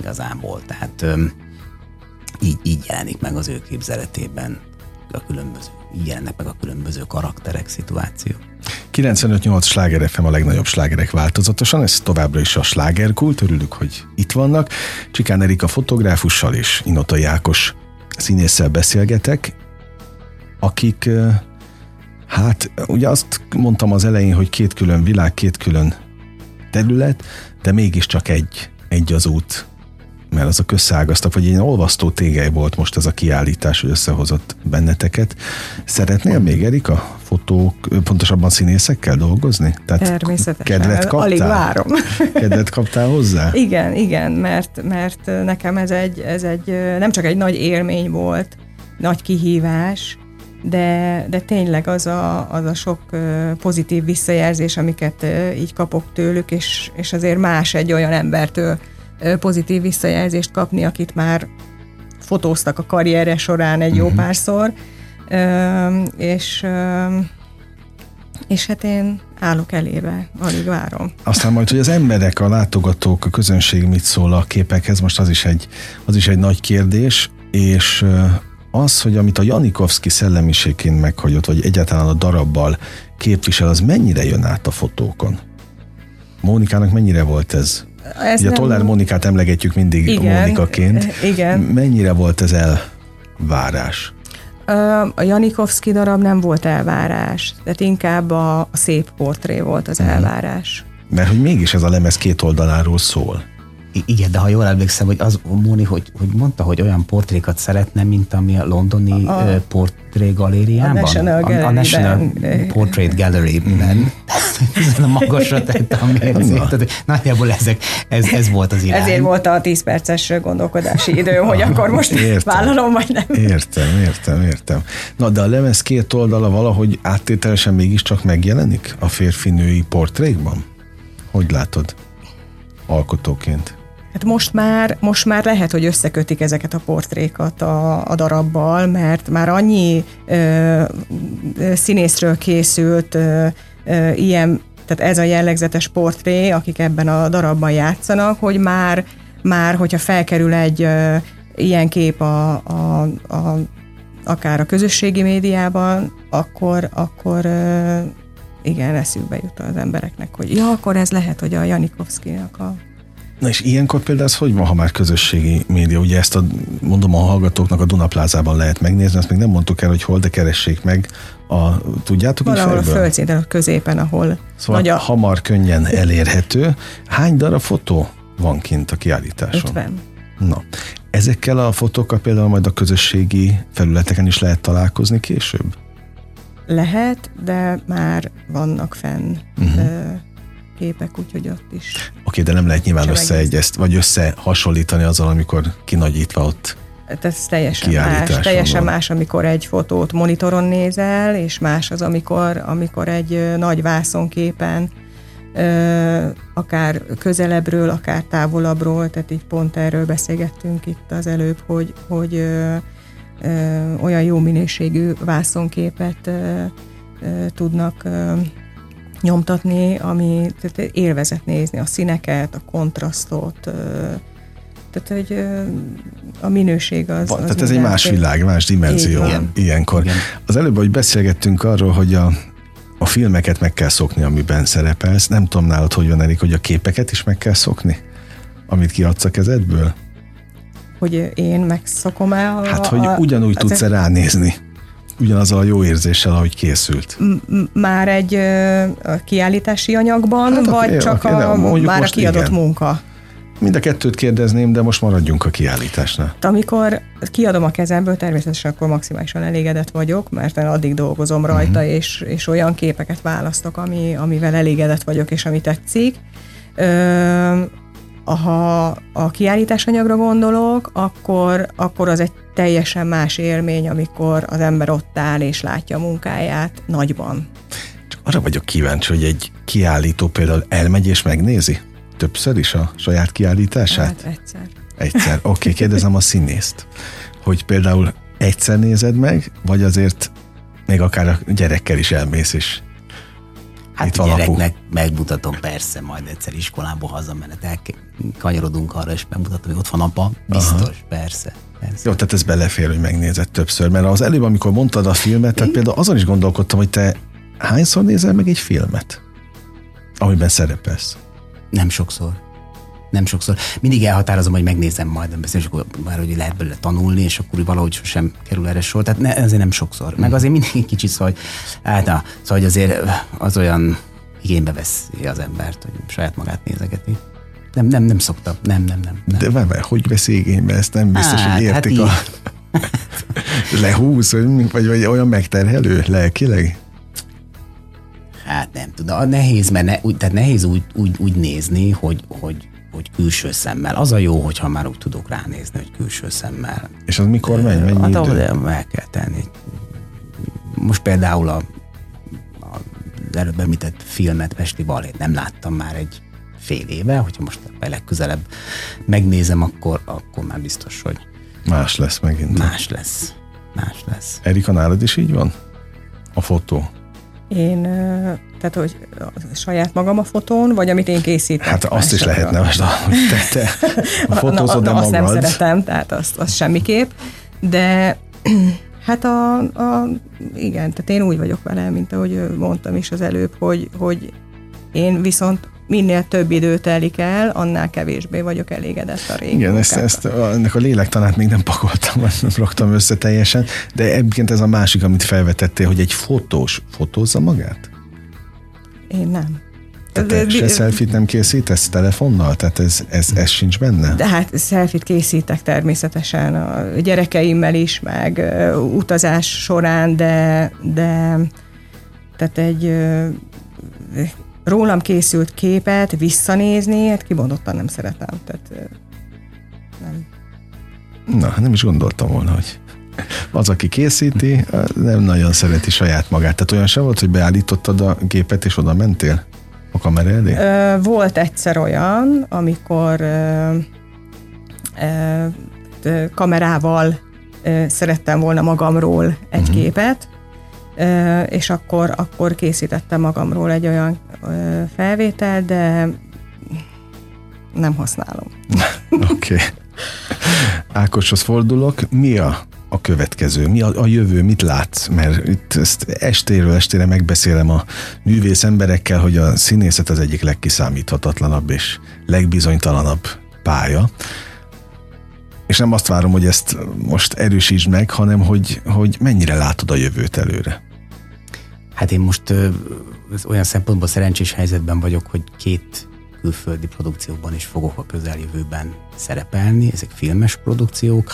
igazából. Tehát öm, így, így jelenik meg az ő képzeletében a különböző, így jelennek meg a különböző karakterek, szituáció. 95-8 sláger FM a legnagyobb slágerek változatosan, ez továbbra is a slágerkult, örülök, hogy itt vannak. Csikán Erika fotográfussal és Inota Jákos színésszel beszélgetek, akik, hát ugye azt mondtam az elején, hogy két külön világ, két külön terület, de mégiscsak egy, egy az út mert az a közszágaztak, vagy egy olvasztó tégely volt most ez a kiállítás, hogy összehozott benneteket. Szeretnél még, Erika, fotók, pontosabban színészekkel dolgozni? Tehát Természetesen. Kedvet kaptál? Alig várom. Kedvet kaptál hozzá? Igen, igen, mert, mert nekem ez egy, ez egy nem csak egy nagy élmény volt, nagy kihívás, de, de tényleg az a, az a sok pozitív visszajelzés, amiket így kapok tőlük, és, és azért más egy olyan embertől pozitív visszajelzést kapni, akit már fotóztak a karrierje során egy jó uh-huh. párszor, és és hát én állok elébe, alig várom. Aztán majd, hogy az emberek, a látogatók, a közönség mit szól a képekhez, most az is egy, az is egy nagy kérdés, és az, hogy amit a Janikovszki szellemiségként meghagyott, vagy egyáltalán a darabbal képvisel, az mennyire jön át a fotókon? Mónikának mennyire volt ez ez Ugye nem... a Tollár Monikát emlegetjük mindig igen, Mónikaként. Igen. Mennyire volt ez elvárás? A Janikovszki darab nem volt elvárás, tehát inkább a, a szép portré volt az uh-huh. elvárás. Mert hogy mégis ez a lemez két oldaláról szól. I- igen, de ha jól emlékszem, hogy az Móni, hogy, hogy mondta, hogy olyan portrékat szeretne, mint ami a londoni a, portré galériában. A National, a, a National Portrait Gallery-ben. Mm. a magasra tette a mércét. Nagyjából ezek, ez, ez volt az irány. Ezért volt a 10 perces gondolkodási idő, hogy akkor most értem, vállalom, vagy nem. Értem, értem, értem. Na, de a lemez két oldala valahogy áttételesen mégiscsak megjelenik a férfi-női portrékban? Hogy látod alkotóként? Hát most már, most már lehet, hogy összekötik ezeket a portrékat a, a darabbal, mert már annyi ö, színészről készült ö, ö, ilyen, tehát ez a jellegzetes portré, akik ebben a darabban játszanak, hogy már, már hogyha felkerül egy ilyen kép a, a, a, akár a közösségi médiában, akkor, akkor igen, eszükbe jut az embereknek, hogy ja, akkor ez lehet, hogy a Janikovszkinak a Na és ilyenkor például ez hogy van, ha már közösségi média? Ugye ezt a, mondom a hallgatóknak a Dunaplázában lehet megnézni, azt még nem mondtuk el, hogy hol, de keressék meg. A, tudjátok Valahol a fejből? földszinten, a középen, ahol Szóval nagy a hamar, könnyen elérhető. Hány darab fotó van kint a kiállításon? 50. Na, ezekkel a fotókkal például majd a közösségi felületeken is lehet találkozni később? Lehet, de már vannak fenn uh-huh. képek, úgyhogy ott is. Oké, de nem lehet nyilván összeegyezt, vagy összehasonlítani azzal, amikor kinagyítva ott. Hát Ez teljesen más. Teljesen van. más, amikor egy fotót monitoron nézel, és más az, amikor, amikor egy nagy vászonképen akár közelebbről, akár távolabbról, tehát így pont erről beszélgettünk itt az előbb, hogy, hogy ö, ö, olyan jó minőségű vászonképet ö, ö, tudnak ö, nyomtatni, ami tehát élvezet nézni, a színeket, a kontrasztot, ö, tehát, hogy a minőség az... Van, az tehát ez egy más világ, más dimenzió van. ilyenkor. Igen. Az előbb, hogy beszélgettünk arról, hogy a, a filmeket meg kell szokni, amiben szerepelsz. Nem tudom nálad, hogy van elég, hogy a képeket is meg kell szokni, amit kiadsz a kezedből? Hogy én megszokom el a, Hát, hogy a, ugyanúgy az- tudsz ránézni. Ugyanazzal a jó érzéssel, ahogy készült. már egy ö, a kiállítási anyagban, Hát, hát, vagy csak oké, de a, mondjuk már a kiadott igen. munka? Mind a kettőt kérdezném, de most maradjunk a kiállításnál. Amikor kiadom a kezemből, természetesen akkor maximálisan elégedett vagyok, mert addig dolgozom rajta, uh-huh. és, és olyan képeket választok, ami, amivel elégedett vagyok, és ami tetszik. Ö, ha a kiállításanyagra gondolok, akkor, akkor az egy teljesen más élmény, amikor az ember ott áll és látja a munkáját nagyban. Csak arra vagyok kíváncsi, hogy egy kiállító például elmegy és megnézi? Többször is a saját kiállítását? Hát egyszer. Egyszer. Oké, okay, kérdezem a színészt, hogy például egyszer nézed meg, vagy azért még akár a gyerekkel is elmész is. Hát Itt a gyereknek megmutatom persze, majd egyszer iskolából hazamenet, elkanyarodunk arra, és megmutatom, hogy ott van apa, biztos, Aha. persze. persze. Jó, tehát ez belefér, hogy megnézed többször, mert az előbb, amikor mondtad a filmet, tehát például azon is gondolkodtam, hogy te hányszor nézel meg egy filmet, amiben szerepelsz? Nem sokszor. Nem sokszor. Mindig elhatározom, hogy megnézem majd, és akkor már hogy lehet belőle tanulni, és akkor valahogy sosem kerül erre sor. Tehát ne, ezért nem sokszor. Meg azért mindig kicsit szóval, hogy hát na, szóval hogy azért az olyan igénybe veszi az embert, hogy saját magát nézegeti. Nem, nem, nem szoktam. Nem, nem, nem. nem. De várj, hogy vesz igénybe ezt? Nem biztos, Hát, hogy hát értik a... így. Lehúz, vagy, vagy, vagy olyan megterhelő lelkileg? Tudom, nehéz, mert ne, úgy, tehát nehéz úgy, úgy, úgy nézni, hogy, hogy, hogy külső szemmel. Az a jó, hogyha már úgy tudok ránézni, hogy külső szemmel. És az mikor megy? Mennyi Hát idő? el kell tenni. Most például a, a az előbb említett filmet, Pesti Balét nem láttam már egy fél éve, hogyha most legközelebb megnézem, akkor, akkor már biztos, hogy Más lesz megint. más lesz. Más lesz. Erika, nálad is így van? A fotó. Én, tehát hogy a saját magam a fotón, vagy amit én készítek. Hát azt is lehetne most, hogy te, te a fotózod, de na, azt nem szeretem, tehát azt, azt semmiképp. De hát a, a, igen, tehát én úgy vagyok vele, mint ahogy mondtam is az előbb, hogy, hogy én viszont minél több idő telik el, annál kevésbé vagyok elégedett a régi Igen, ezt, munkával. ezt, ennek a lélektanát még nem pakoltam, nem raktam össze teljesen, de egyébként ez a másik, amit felvetettél, hogy egy fotós fotózza magát? Én nem. Te, te se selfie nem készítesz telefonnal? Tehát ez, ez, ez sincs benne? De hát szelfit készítek természetesen a gyerekeimmel is, meg ö, utazás során, de, de tehát egy ö, rólam készült képet visszanézni, hát kimondottan nem szeretem. Tehát ö, nem. Na, nem is gondoltam volna, hogy az, aki készíti, nem nagyon szereti saját magát. Tehát olyan sem volt, hogy beállítottad a gépet, és oda mentél a kamera elé? Ö, volt egyszer olyan, amikor ö, ö, ö, kamerával ö, szerettem volna magamról egy uh-huh. képet, ö, és akkor, akkor készítettem magamról egy olyan ö, felvétel, de nem használom. Oké. Okay. Ákoshoz fordulok. Mi a a következő? Mi a, a jövő? Mit látsz? Mert itt ezt estéről estére megbeszélem a művész emberekkel, hogy a színészet az egyik legkiszámíthatatlanabb és legbizonytalanabb pálya. És nem azt várom, hogy ezt most erősítsd meg, hanem hogy, hogy mennyire látod a jövőt előre. Hát én most ö, olyan szempontból szerencsés helyzetben vagyok, hogy két külföldi produkcióban is fogok a közeljövőben szerepelni, ezek filmes produkciók,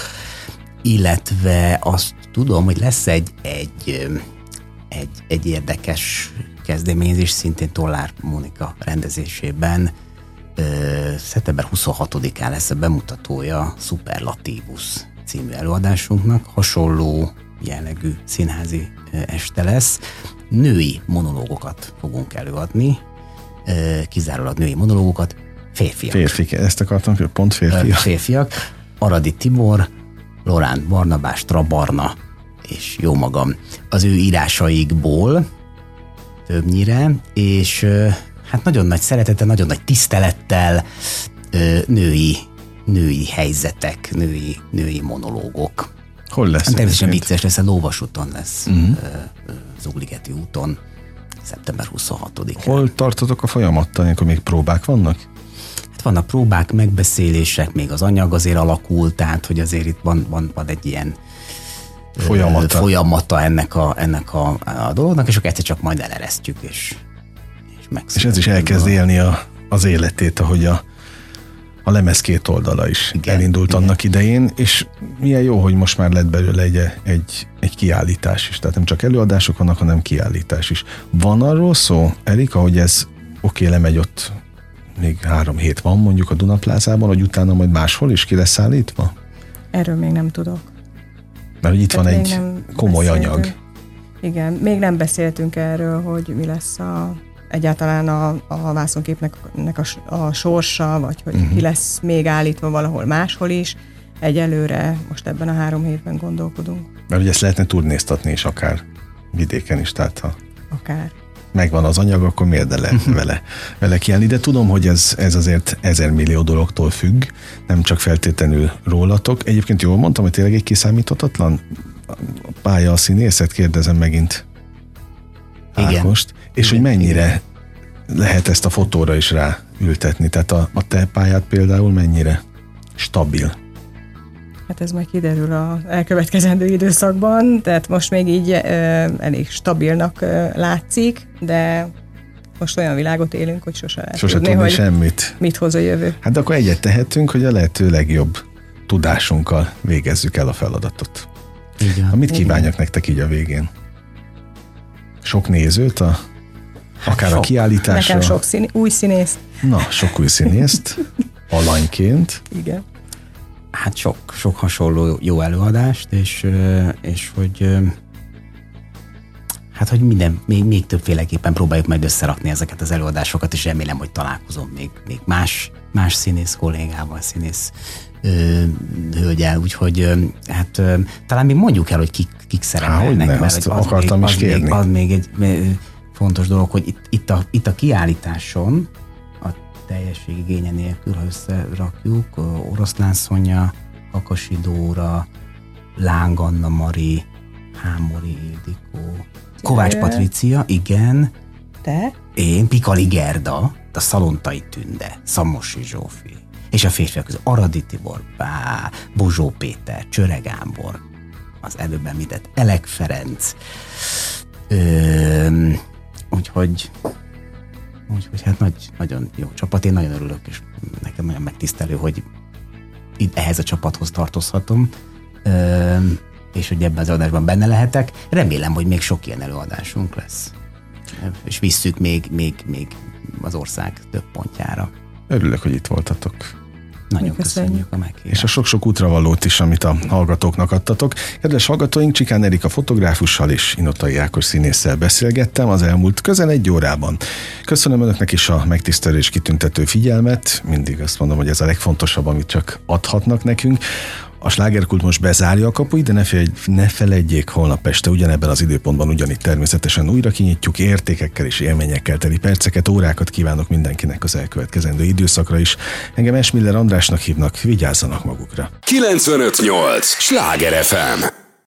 illetve azt tudom, hogy lesz egy, egy, egy, egy érdekes kezdeményezés, szintén Tollár Mónika rendezésében, szeptember 26-án lesz a bemutatója Superlatívus című előadásunknak, hasonló jellegű színházi este lesz. Női monológokat fogunk előadni, kizárólag női monológokat, férfiak. Férfiak, ezt akartam, pont férfiak. Férfiak. Aradi Tibor, Loránt Barnabás, Trabarna és jó magam az ő írásaikból többnyire, és hát nagyon nagy szeretettel, nagyon nagy tisztelettel női, női helyzetek, női, női monológok. Hol lesz? Hát természetesen vicces lesz, a Lóvasúton lesz, uh-huh. Zugligeti úton, szeptember 26-án. Hol tartotok a folyamattal, amikor még próbák vannak? Hát vannak próbák, megbeszélések, még az anyag azért alakul, tehát hogy azért itt van, van, van egy ilyen folyamata, folyamata ennek, a, ennek a, a dolognak, és akkor egyszer csak majd eleresztjük, és, és És ez is elkezd élni a, az életét, ahogy a, a lemez két oldala is igen, elindult igen. annak idején, és milyen jó, hogy most már lett belőle egy, egy, egy kiállítás is, tehát nem csak előadások vannak, hanem kiállítás is. Van arról szó, Erika, hogy ez oké, okay, lemegy ott még három hét van mondjuk a Dunaplázában, hogy utána majd máshol is ki lesz állítva? Erről még nem tudok. Mert hogy itt Tehát van egy komoly beszéltünk. anyag. Igen, még nem beszéltünk erről, hogy mi lesz a, egyáltalán a, a vászonképnek a, a sorsa, vagy hogy uh-huh. ki lesz még állítva valahol máshol is. Egyelőre most ebben a három hétben gondolkodunk. Mert ugye ezt lehetne turnéztatni is akár vidéken is, tehát ha... Akár megvan az anyag, akkor miért de lehet vele, vele kiállni. De tudom, hogy ez, ez azért ezer millió dologtól függ, nem csak feltétlenül rólatok. Egyébként jól mondtam, hogy tényleg egy kiszámíthatatlan pálya a színészet, kérdezem megint. Igen. Most. És Igen. hogy mennyire Igen. lehet ezt a fotóra is ráültetni? Tehát a, a te pályát például mennyire stabil? Hát ez majd kiderül az elkövetkezendő időszakban, tehát most még így ö, elég stabilnak ö, látszik, de most olyan világot élünk, hogy sose lehet sose tudni, hogy semmit. mit hoz a jövő. Hát de akkor egyet tehetünk, hogy a lehető legjobb tudásunkkal végezzük el a feladatot. Igen. Ha mit kívánjak Igen. nektek így a végén? Sok nézőt a akár sok. a kiállításra. Nekem sok szín, új színészt. Na, sok új színészt, alanyként. Igen hát sok, sok hasonló jó előadást, és, és hogy hát, hogy minden, még, még többféleképpen próbáljuk meg összerakni ezeket az előadásokat, és remélem, hogy találkozom még, még más, más színész kollégával, színész ö, hölgyel, úgyhogy ö, hát ö, talán még mondjuk el, hogy kik, kik szerepelnek. Há, mert az akartam még, is kérni. Még, az még egy fontos dolog, hogy itt, itt, a, itt a kiállításon teljesség igénye nélkül, ha összerakjuk, Oroszlán Szonya, Kakasi Dóra, Láng Anna Mari, Hámori Ildikó, Kovács Patricia, igen. Te? Én, Pikali Gerda, a Szalontai Tünde, Szamosi Zsófi, és a férfiak közül Aradi Tibor, Bá, Bozsó Péter, Csöre Gábor, az előbb említett Elek Ferenc, Ö, úgyhogy Úgyhogy hát nagy, nagyon jó csapat, én nagyon örülök, és nekem nagyon megtisztelő, hogy itt ehhez a csapathoz tartozhatom, és hogy ebben az adásban benne lehetek. Remélem, hogy még sok ilyen előadásunk lesz. És visszük még, még, még az ország több pontjára. Örülök, hogy itt voltatok. Nagyon köszönjük, köszönjük a meghívást. És a sok-sok útravalót is, amit a hallgatóknak adtatok. Kedves hallgatóink, Csikán Erika fotográfussal és Inotai Ákos színésszel beszélgettem az elmúlt közel egy órában. Köszönöm önöknek is a megtisztelő és kitüntető figyelmet. Mindig azt mondom, hogy ez a legfontosabb, amit csak adhatnak nekünk. A slágerkult most bezárja a kapuit, de ne, feledj, ne feledjék, holnap este ugyanebben az időpontban ugyanitt természetesen újra kinyitjuk értékekkel és élményekkel teli perceket, órákat kívánok mindenkinek az elkövetkezendő időszakra is. Engem Esmiller Andrásnak hívnak, vigyázzanak magukra. 958! Sláger FM!